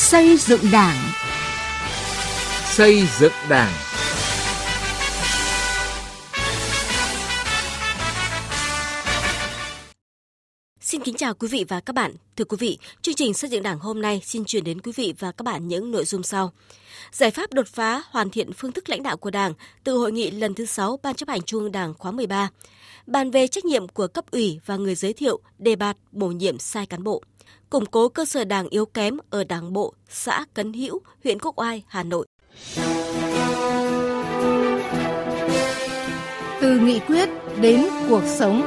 Xây dựng Đảng. Xây dựng Đảng. Xin kính chào quý vị và các bạn. Thưa quý vị, chương trình xây dựng Đảng hôm nay xin truyền đến quý vị và các bạn những nội dung sau. Giải pháp đột phá hoàn thiện phương thức lãnh đạo của Đảng từ hội nghị lần thứ 6 Ban chấp hành Trung ương Đảng khóa 13. Bàn về trách nhiệm của cấp ủy và người giới thiệu, đề bạt bổ nhiệm sai cán bộ. Củng cố cơ sở Đảng yếu kém ở Đảng bộ, xã Cấn Hữu, huyện Quốc Oai, Hà Nội. Từ nghị quyết đến cuộc sống.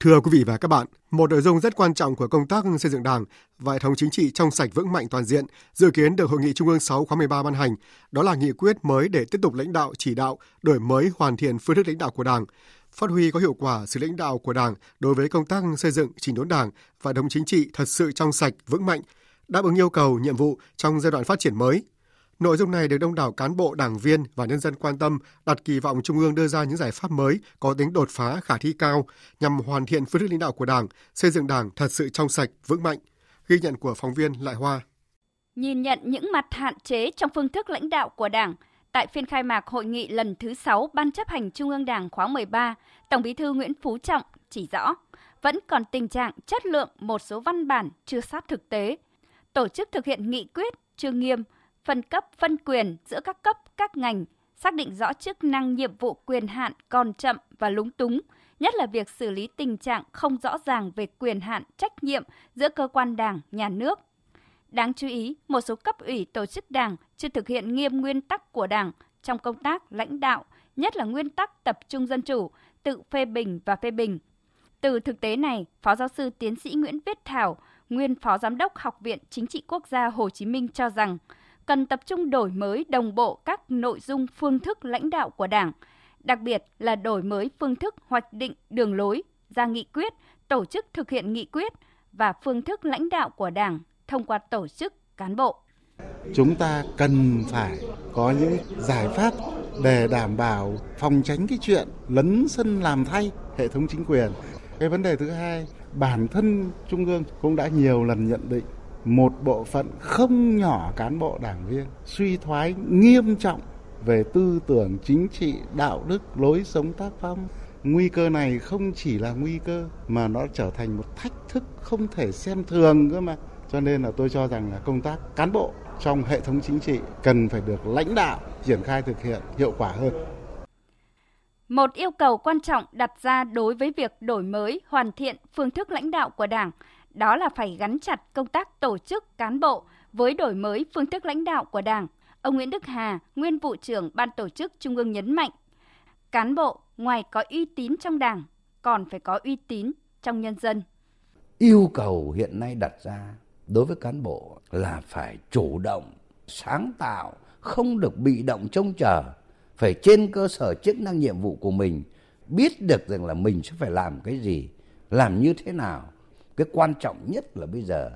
Thưa quý vị và các bạn, một nội dung rất quan trọng của công tác xây dựng Đảng và hệ thống chính trị trong sạch vững mạnh toàn diện dự kiến được Hội nghị Trung ương 6 khóa 13 ban hành, đó là nghị quyết mới để tiếp tục lãnh đạo chỉ đạo, đổi mới hoàn thiện phương thức lãnh đạo của Đảng, phát huy có hiệu quả sự lãnh đạo của Đảng đối với công tác xây dựng chỉnh đốn Đảng và đồng chính trị thật sự trong sạch, vững mạnh, đáp ứng yêu cầu, nhiệm vụ trong giai đoạn phát triển mới, Nội dung này được đông đảo cán bộ, đảng viên và nhân dân quan tâm, đặt kỳ vọng Trung ương đưa ra những giải pháp mới có tính đột phá khả thi cao nhằm hoàn thiện phương thức lãnh đạo của Đảng, xây dựng Đảng thật sự trong sạch, vững mạnh. Ghi nhận của phóng viên Lại Hoa. Nhìn nhận những mặt hạn chế trong phương thức lãnh đạo của Đảng, tại phiên khai mạc hội nghị lần thứ 6 Ban chấp hành Trung ương Đảng khóa 13, Tổng Bí thư Nguyễn Phú Trọng chỉ rõ vẫn còn tình trạng chất lượng một số văn bản chưa sát thực tế. Tổ chức thực hiện nghị quyết chưa nghiêm, phân cấp phân quyền giữa các cấp, các ngành, xác định rõ chức năng nhiệm vụ quyền hạn còn chậm và lúng túng, nhất là việc xử lý tình trạng không rõ ràng về quyền hạn trách nhiệm giữa cơ quan đảng, nhà nước. Đáng chú ý, một số cấp ủy tổ chức đảng chưa thực hiện nghiêm nguyên tắc của đảng trong công tác lãnh đạo, nhất là nguyên tắc tập trung dân chủ, tự phê bình và phê bình. Từ thực tế này, Phó giáo sư tiến sĩ Nguyễn Viết Thảo, nguyên Phó Giám đốc Học viện Chính trị Quốc gia Hồ Chí Minh cho rằng, cần tập trung đổi mới đồng bộ các nội dung phương thức lãnh đạo của Đảng, đặc biệt là đổi mới phương thức hoạch định đường lối, ra nghị quyết, tổ chức thực hiện nghị quyết và phương thức lãnh đạo của Đảng thông qua tổ chức cán bộ. Chúng ta cần phải có những giải pháp để đảm bảo phòng tránh cái chuyện lấn sân làm thay hệ thống chính quyền. Cái vấn đề thứ hai, bản thân Trung ương cũng đã nhiều lần nhận định một bộ phận không nhỏ cán bộ đảng viên suy thoái nghiêm trọng về tư tưởng chính trị đạo đức lối sống tác phong nguy cơ này không chỉ là nguy cơ mà nó trở thành một thách thức không thể xem thường cơ mà cho nên là tôi cho rằng là công tác cán bộ trong hệ thống chính trị cần phải được lãnh đạo triển khai thực hiện hiệu quả hơn một yêu cầu quan trọng đặt ra đối với việc đổi mới, hoàn thiện phương thức lãnh đạo của Đảng đó là phải gắn chặt công tác tổ chức cán bộ với đổi mới phương thức lãnh đạo của Đảng. Ông Nguyễn Đức Hà, nguyên vụ trưởng Ban tổ chức Trung ương nhấn mạnh, cán bộ ngoài có uy tín trong Đảng, còn phải có uy tín trong nhân dân. Yêu cầu hiện nay đặt ra đối với cán bộ là phải chủ động, sáng tạo, không được bị động trông chờ, phải trên cơ sở chức năng nhiệm vụ của mình, biết được rằng là mình sẽ phải làm cái gì, làm như thế nào. Cái quan trọng nhất là bây giờ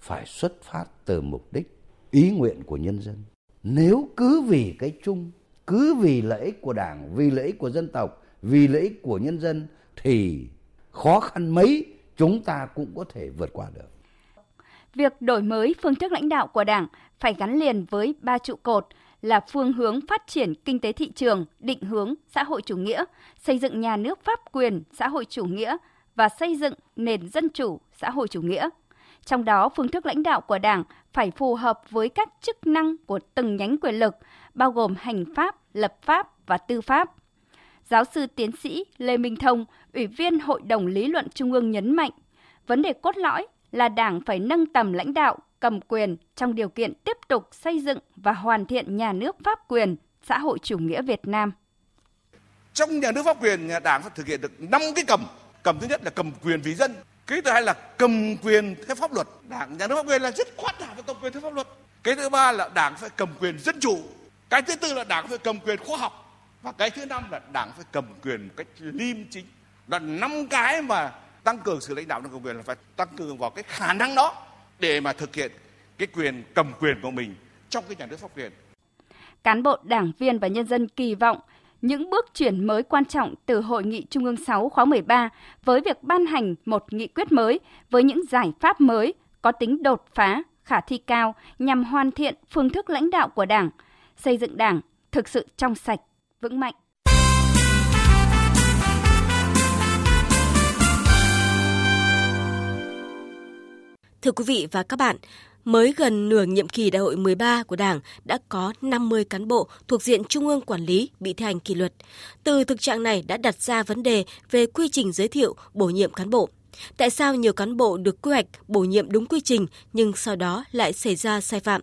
phải xuất phát từ mục đích ý nguyện của nhân dân. Nếu cứ vì cái chung cứ vì lợi ích của đảng vì lợi ích của dân tộc vì lợi ích của nhân dân thì khó khăn mấy chúng ta cũng có thể vượt qua được việc đổi mới phương thức lãnh đạo của đảng phải gắn liền với ba trụ cột là phương hướng phát triển kinh tế thị trường, định hướng xã hội chủ nghĩa, xây dựng nhà nước pháp quyền xã hội chủ nghĩa và xây dựng nền dân chủ xã hội chủ nghĩa. Trong đó, phương thức lãnh đạo của Đảng phải phù hợp với các chức năng của từng nhánh quyền lực, bao gồm hành pháp, lập pháp và tư pháp. Giáo sư tiến sĩ Lê Minh Thông, Ủy viên Hội đồng Lý luận Trung ương nhấn mạnh, vấn đề cốt lõi là Đảng phải nâng tầm lãnh đạo, cầm quyền trong điều kiện tiếp tục xây dựng và hoàn thiện nhà nước pháp quyền xã hội chủ nghĩa Việt Nam. Trong nhà nước pháp quyền, Đảng phải thực hiện được 5 cái cầm. Cầm thứ nhất là cầm quyền vì dân cái thứ hai là cầm quyền theo pháp luật. Đảng nhà nước pháp quyền là rất khoát đảng phải cầm quyền theo pháp luật. Cái thứ ba là đảng phải cầm quyền dân chủ. Cái thứ tư là đảng phải cầm quyền khoa học. Và cái thứ năm là đảng phải cầm quyền một cách liêm chính. Là năm cái mà tăng cường sự lãnh đạo trong cầm quyền là phải tăng cường vào cái khả năng đó để mà thực hiện cái quyền cầm quyền của mình trong cái nhà nước pháp quyền cán bộ đảng viên và nhân dân kỳ vọng những bước chuyển mới quan trọng từ Hội nghị Trung ương 6 khóa 13 với việc ban hành một nghị quyết mới với những giải pháp mới có tính đột phá, khả thi cao nhằm hoàn thiện phương thức lãnh đạo của Đảng, xây dựng Đảng thực sự trong sạch, vững mạnh. Thưa quý vị và các bạn, mới gần nửa nhiệm kỳ đại hội 13 của Đảng đã có 50 cán bộ thuộc diện Trung ương quản lý bị thi hành kỷ luật. Từ thực trạng này đã đặt ra vấn đề về quy trình giới thiệu, bổ nhiệm cán bộ. Tại sao nhiều cán bộ được quy hoạch bổ nhiệm đúng quy trình nhưng sau đó lại xảy ra sai phạm?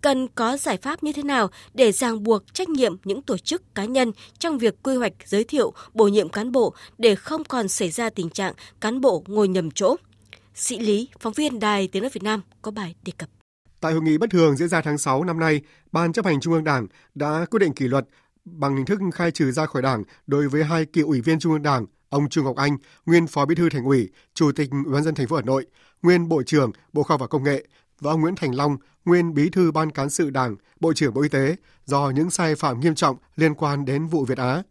Cần có giải pháp như thế nào để ràng buộc trách nhiệm những tổ chức cá nhân trong việc quy hoạch giới thiệu bổ nhiệm cán bộ để không còn xảy ra tình trạng cán bộ ngồi nhầm chỗ? Sĩ Lý, phóng viên Đài Tiếng nói Việt Nam có bài đề cập. Tại hội nghị bất thường diễn ra tháng 6 năm nay, Ban chấp hành Trung ương Đảng đã quyết định kỷ luật bằng hình thức khai trừ ra khỏi Đảng đối với hai cựu ủy viên Trung ương Đảng, ông Trương Ngọc Anh, nguyên Phó Bí thư Thành ủy, Chủ tịch Ủy ban dân thành phố Hà Nội, nguyên Bộ trưởng Bộ Khoa học và Công nghệ và ông Nguyễn Thành Long, nguyên Bí thư Ban cán sự Đảng, Bộ trưởng Bộ Y tế do những sai phạm nghiêm trọng liên quan đến vụ Việt Á.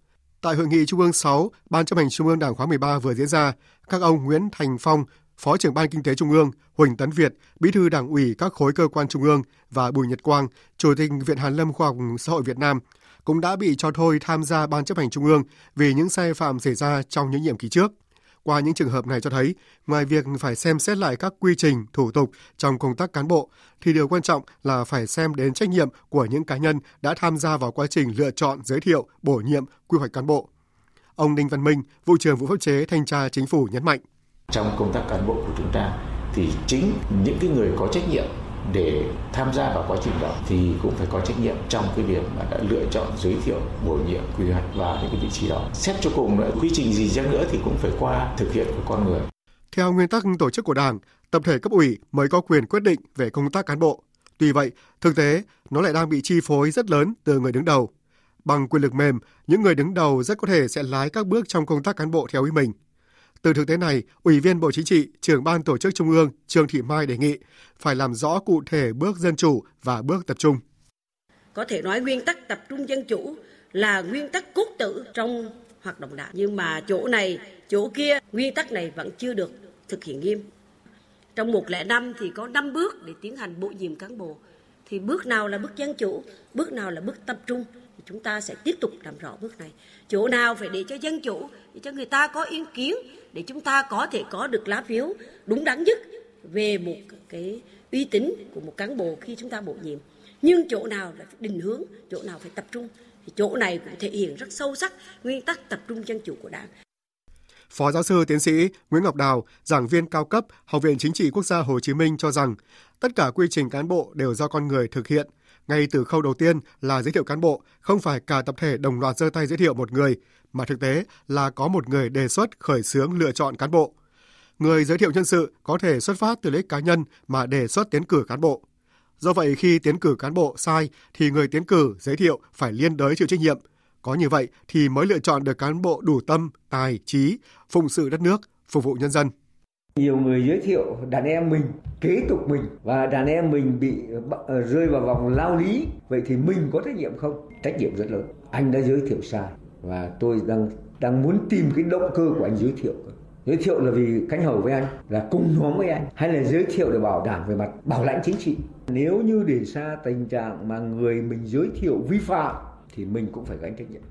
Tại hội nghị Trung ương 6, Ban chấp hành Trung ương Đảng khóa 13 vừa diễn ra, các ông Nguyễn Thành Phong, Phó trưởng Ban Kinh tế Trung ương, Huỳnh Tấn Việt, Bí thư Đảng ủy các khối cơ quan Trung ương và Bùi Nhật Quang, Chủ tịch Viện Hàn Lâm Khoa học Xã hội Việt Nam cũng đã bị cho thôi tham gia Ban chấp hành Trung ương vì những sai phạm xảy ra trong những nhiệm kỳ trước. Qua những trường hợp này cho thấy, ngoài việc phải xem xét lại các quy trình, thủ tục trong công tác cán bộ, thì điều quan trọng là phải xem đến trách nhiệm của những cá nhân đã tham gia vào quá trình lựa chọn, giới thiệu, bổ nhiệm, quy hoạch cán bộ. Ông Đinh Văn Minh, vụ trưởng vụ pháp chế thanh tra chính phủ nhấn mạnh. Trong công tác cán bộ của chúng ta, thì chính những cái người có trách nhiệm để tham gia vào quá trình đó thì cũng phải có trách nhiệm trong cái việc mà đã lựa chọn, giới thiệu, bổ nhiệm, quy hoạch vào những cái vị trí đó. Xét cho cùng nữa, quy trình gì chăng nữa thì cũng phải qua thực hiện của con người. Theo nguyên tắc tổ chức của đảng, tập thể cấp ủy mới có quyền quyết định về công tác cán bộ. Tuy vậy, thực tế, nó lại đang bị chi phối rất lớn từ người đứng đầu. Bằng quyền lực mềm, những người đứng đầu rất có thể sẽ lái các bước trong công tác cán bộ theo ý mình từ thực tế này, Ủy viên Bộ Chính trị, trưởng ban tổ chức Trung ương Trương Thị Mai đề nghị phải làm rõ cụ thể bước dân chủ và bước tập trung. Có thể nói nguyên tắc tập trung dân chủ là nguyên tắc cốt tử trong hoạt động đảng. Nhưng mà chỗ này, chỗ kia, nguyên tắc này vẫn chưa được thực hiện nghiêm. Trong 105 thì có 5 bước để tiến hành bổ nhiệm cán bộ. Thì bước nào là bước dân chủ, bước nào là bước tập trung, thì chúng ta sẽ tiếp tục làm rõ bước này. Chỗ nào phải để cho dân chủ, để cho người ta có ý kiến, để chúng ta có thể có được lá phiếu đúng đắn nhất về một cái uy tín của một cán bộ khi chúng ta bổ nhiệm. Nhưng chỗ nào là định hướng chỗ nào phải tập trung thì chỗ này cũng thể hiện rất sâu sắc nguyên tắc tập trung dân chủ của đảng. Phó giáo sư tiến sĩ Nguyễn Ngọc Đào, giảng viên cao cấp Học viện Chính trị Quốc gia Hồ Chí Minh cho rằng tất cả quy trình cán bộ đều do con người thực hiện. Ngay từ khâu đầu tiên là giới thiệu cán bộ, không phải cả tập thể đồng loạt giơ tay giới thiệu một người, mà thực tế là có một người đề xuất khởi xướng lựa chọn cán bộ. Người giới thiệu nhân sự có thể xuất phát từ lợi ích cá nhân mà đề xuất tiến cử cán bộ. Do vậy khi tiến cử cán bộ sai thì người tiến cử giới thiệu phải liên đới chịu trách nhiệm. Có như vậy thì mới lựa chọn được cán bộ đủ tâm, tài, trí, phụng sự đất nước, phục vụ nhân dân. Nhiều người giới thiệu đàn em mình kế tục mình và đàn em mình bị ờ, rơi vào vòng lao lý. Vậy thì mình có trách nhiệm không? Trách nhiệm rất lớn. Anh đã giới thiệu sai và tôi đang đang muốn tìm cái động cơ của anh giới thiệu. Giới thiệu là vì cánh hầu với anh là cùng nhóm với anh. Hay là giới thiệu để bảo đảm về mặt bảo lãnh chính trị. Nếu như để xa tình trạng mà người mình giới thiệu vi phạm thì mình cũng phải gánh trách nhiệm.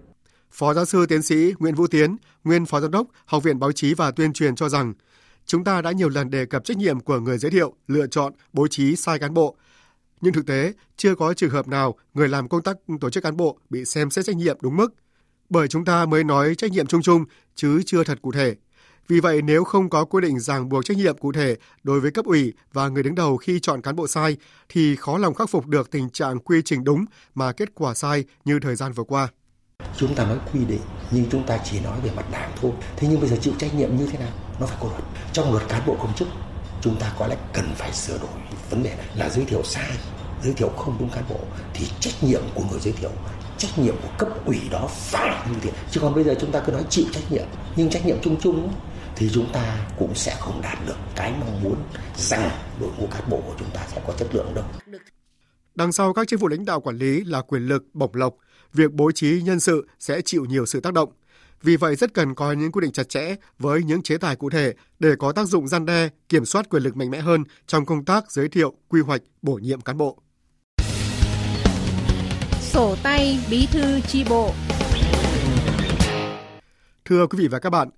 Phó giáo sư tiến sĩ Nguyễn Vũ Tiến, nguyên phó giám đốc Học viện Báo chí và Tuyên truyền cho rằng, chúng ta đã nhiều lần đề cập trách nhiệm của người giới thiệu, lựa chọn, bố trí sai cán bộ. Nhưng thực tế, chưa có trường hợp nào người làm công tác tổ chức cán bộ bị xem xét trách nhiệm đúng mức – bởi chúng ta mới nói trách nhiệm chung chung chứ chưa thật cụ thể. Vì vậy nếu không có quy định ràng buộc trách nhiệm cụ thể đối với cấp ủy và người đứng đầu khi chọn cán bộ sai thì khó lòng khắc phục được tình trạng quy trình đúng mà kết quả sai như thời gian vừa qua. Chúng ta nói quy định nhưng chúng ta chỉ nói về mặt đảng thôi. Thế nhưng bây giờ chịu trách nhiệm như thế nào? Nó phải có luật. Trong luật cán bộ công chức chúng ta có lẽ cần phải sửa đổi vấn đề này là giới thiệu sai, giới thiệu không đúng cán bộ thì trách nhiệm của người giới thiệu trách nhiệm của cấp ủy đó phải như thế chứ còn bây giờ chúng ta cứ nói chịu trách nhiệm nhưng trách nhiệm chung chung thì chúng ta cũng sẽ không đạt được cái mong muốn rằng đội ngũ cán bộ của chúng ta sẽ có chất lượng đâu. Đằng sau các chức vụ lãnh đạo quản lý là quyền lực, bổng lộc, việc bố trí nhân sự sẽ chịu nhiều sự tác động. Vì vậy rất cần có những quy định chặt chẽ với những chế tài cụ thể để có tác dụng gian đe, kiểm soát quyền lực mạnh mẽ hơn trong công tác giới thiệu, quy hoạch, bổ nhiệm cán bộ. Sổ tay bí thư chi bộ Thưa quý vị và các bạn,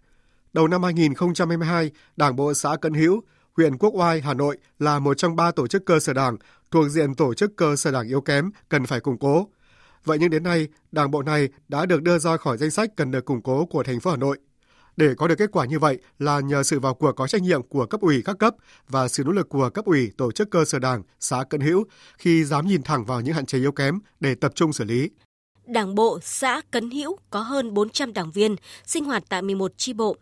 đầu năm 2022, Đảng bộ xã Cần Hữu, huyện Quốc Oai, Hà Nội là một trong ba tổ chức cơ sở đảng thuộc diện tổ chức cơ sở đảng yếu kém cần phải củng cố. Vậy nhưng đến nay, đảng bộ này đã được đưa ra khỏi danh sách cần được củng cố của thành phố Hà Nội. Để có được kết quả như vậy là nhờ sự vào cuộc có trách nhiệm của cấp ủy các cấp và sự nỗ lực của cấp ủy tổ chức cơ sở đảng xã Cận Hữu khi dám nhìn thẳng vào những hạn chế yếu kém để tập trung xử lý. Đảng bộ xã Cấn Hữu có hơn 400 đảng viên, sinh hoạt tại 11 chi bộ.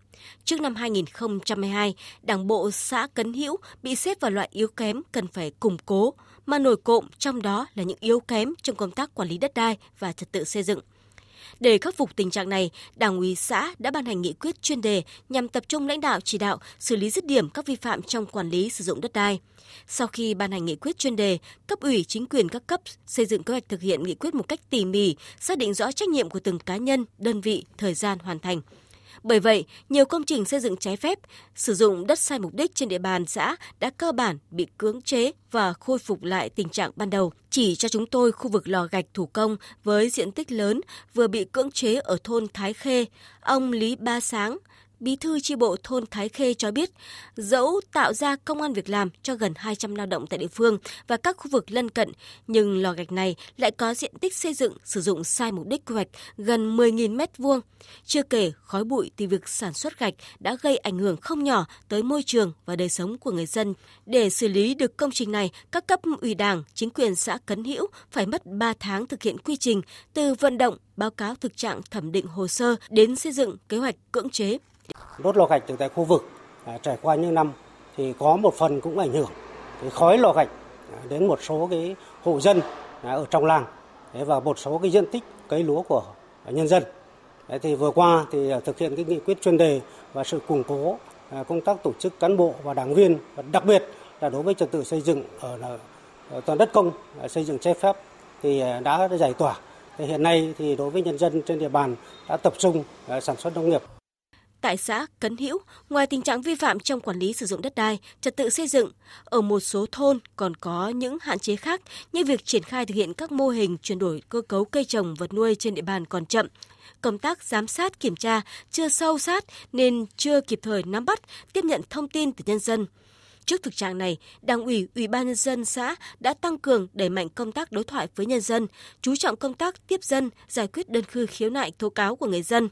Trước năm 2022, Đảng bộ xã Cấn Hữu bị xếp vào loại yếu kém cần phải củng cố, mà nổi cộm trong đó là những yếu kém trong công tác quản lý đất đai và trật tự xây dựng. Để khắc phục tình trạng này, Đảng ủy xã đã ban hành nghị quyết chuyên đề nhằm tập trung lãnh đạo chỉ đạo xử lý dứt điểm các vi phạm trong quản lý sử dụng đất đai. Sau khi ban hành nghị quyết chuyên đề, cấp ủy chính quyền các cấp xây dựng kế hoạch thực hiện nghị quyết một cách tỉ mỉ, xác định rõ trách nhiệm của từng cá nhân, đơn vị, thời gian hoàn thành. Bởi vậy, nhiều công trình xây dựng trái phép, sử dụng đất sai mục đích trên địa bàn xã đã cơ bản bị cưỡng chế và khôi phục lại tình trạng ban đầu. Chỉ cho chúng tôi khu vực lò gạch thủ công với diện tích lớn vừa bị cưỡng chế ở thôn Thái Khê, ông Lý Ba Sáng, Bí thư chi bộ thôn Thái Khê cho biết, dẫu tạo ra công an việc làm cho gần 200 lao động tại địa phương và các khu vực lân cận, nhưng lò gạch này lại có diện tích xây dựng sử dụng sai mục đích quy hoạch gần 10.000 mét vuông. Chưa kể khói bụi từ việc sản xuất gạch đã gây ảnh hưởng không nhỏ tới môi trường và đời sống của người dân. Để xử lý được công trình này, các cấp ủy đảng, chính quyền xã Cấn Hữu phải mất 3 tháng thực hiện quy trình từ vận động, báo cáo thực trạng thẩm định hồ sơ đến xây dựng kế hoạch cưỡng chế đốt lò gạch từ tại khu vực à, trải qua những năm thì có một phần cũng ảnh hưởng cái khói lò gạch à, đến một số cái hộ dân à, ở trong làng và một số cái diện tích cây lúa của nhân dân. thì vừa qua thì à, thực hiện cái nghị quyết chuyên đề và sự củng cố à, công tác tổ chức cán bộ và đảng viên và đặc biệt là đối với trật tự xây dựng ở, à, ở toàn đất công xây dựng trái phép thì đã giải tỏa. Thì hiện nay thì đối với nhân dân trên địa bàn đã tập trung sản xuất nông nghiệp. Tại xã Cấn Hữu, ngoài tình trạng vi phạm trong quản lý sử dụng đất đai, trật tự xây dựng, ở một số thôn còn có những hạn chế khác như việc triển khai thực hiện các mô hình chuyển đổi cơ cấu cây trồng vật nuôi trên địa bàn còn chậm. Công tác giám sát kiểm tra chưa sâu sát nên chưa kịp thời nắm bắt, tiếp nhận thông tin từ nhân dân. Trước thực trạng này, Đảng ủy, Ủy ban nhân dân xã đã tăng cường đẩy mạnh công tác đối thoại với nhân dân, chú trọng công tác tiếp dân, giải quyết đơn thư khiếu nại tố cáo của người dân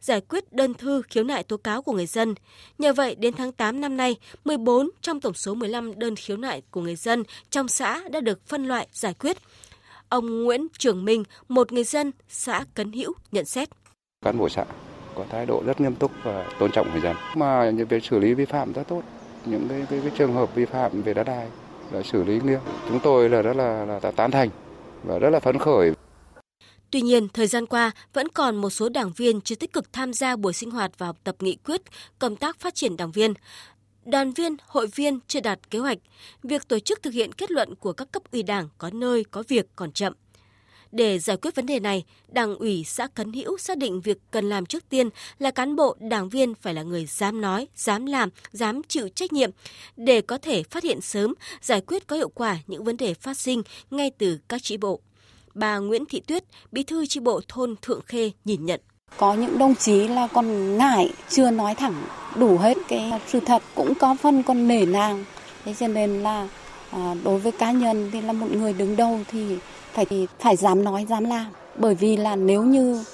giải quyết đơn thư khiếu nại tố cáo của người dân. Nhờ vậy, đến tháng 8 năm nay, 14 trong tổng số 15 đơn khiếu nại của người dân trong xã đã được phân loại giải quyết. Ông Nguyễn Trường Minh, một người dân xã Cấn Hữu nhận xét. Cán bộ xã có thái độ rất nghiêm túc và tôn trọng người dân. Mà việc xử lý vi phạm rất tốt. Những cái, cái, cái trường hợp vi phạm về đất đai là xử lý nghiêm. Chúng tôi là rất là, là tán thành và rất là phấn khởi. Tuy nhiên, thời gian qua vẫn còn một số đảng viên chưa tích cực tham gia buổi sinh hoạt và học tập nghị quyết công tác phát triển đảng viên. Đoàn viên, hội viên chưa đạt kế hoạch, việc tổ chức thực hiện kết luận của các cấp ủy đảng có nơi có việc còn chậm. Để giải quyết vấn đề này, Đảng ủy xã Cấn Hữu xác định việc cần làm trước tiên là cán bộ đảng viên phải là người dám nói, dám làm, dám chịu trách nhiệm để có thể phát hiện sớm, giải quyết có hiệu quả những vấn đề phát sinh ngay từ các tri bộ bà Nguyễn Thị Tuyết, bí thư chi bộ thôn Thượng Khê nhìn nhận. Có những đồng chí là còn ngại, chưa nói thẳng đủ hết cái sự thật, cũng có phân còn nể nang. Thế cho nên là à, đối với cá nhân thì là một người đứng đầu thì phải thì phải dám nói, dám làm. Bởi vì là nếu như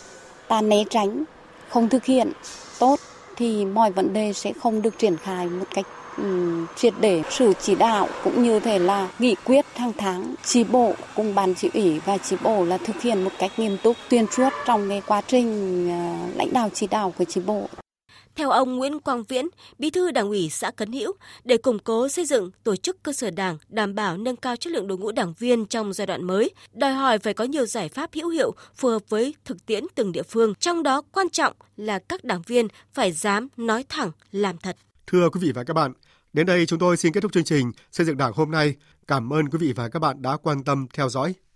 ta né tránh, không thực hiện tốt thì mọi vấn đề sẽ không được triển khai một cách triệt để sự chỉ đạo cũng như thể là nghị quyết hàng tháng chi bộ cùng ban chỉ ủy và chi bộ là thực hiện một cách nghiêm túc tuyên suốt trong cái quá trình uh, lãnh đạo chỉ đạo của chi bộ. Theo ông Nguyễn Quang Viễn, Bí thư Đảng ủy xã Cấn Hữu, để củng cố xây dựng tổ chức cơ sở Đảng, đảm bảo nâng cao chất lượng đội ngũ đảng viên trong giai đoạn mới, đòi hỏi phải có nhiều giải pháp hữu hiệu phù hợp với thực tiễn từng địa phương, trong đó quan trọng là các đảng viên phải dám nói thẳng, làm thật. Thưa quý vị và các bạn, đến đây chúng tôi xin kết thúc chương trình Xây dựng Đảng hôm nay. Cảm ơn quý vị và các bạn đã quan tâm theo dõi.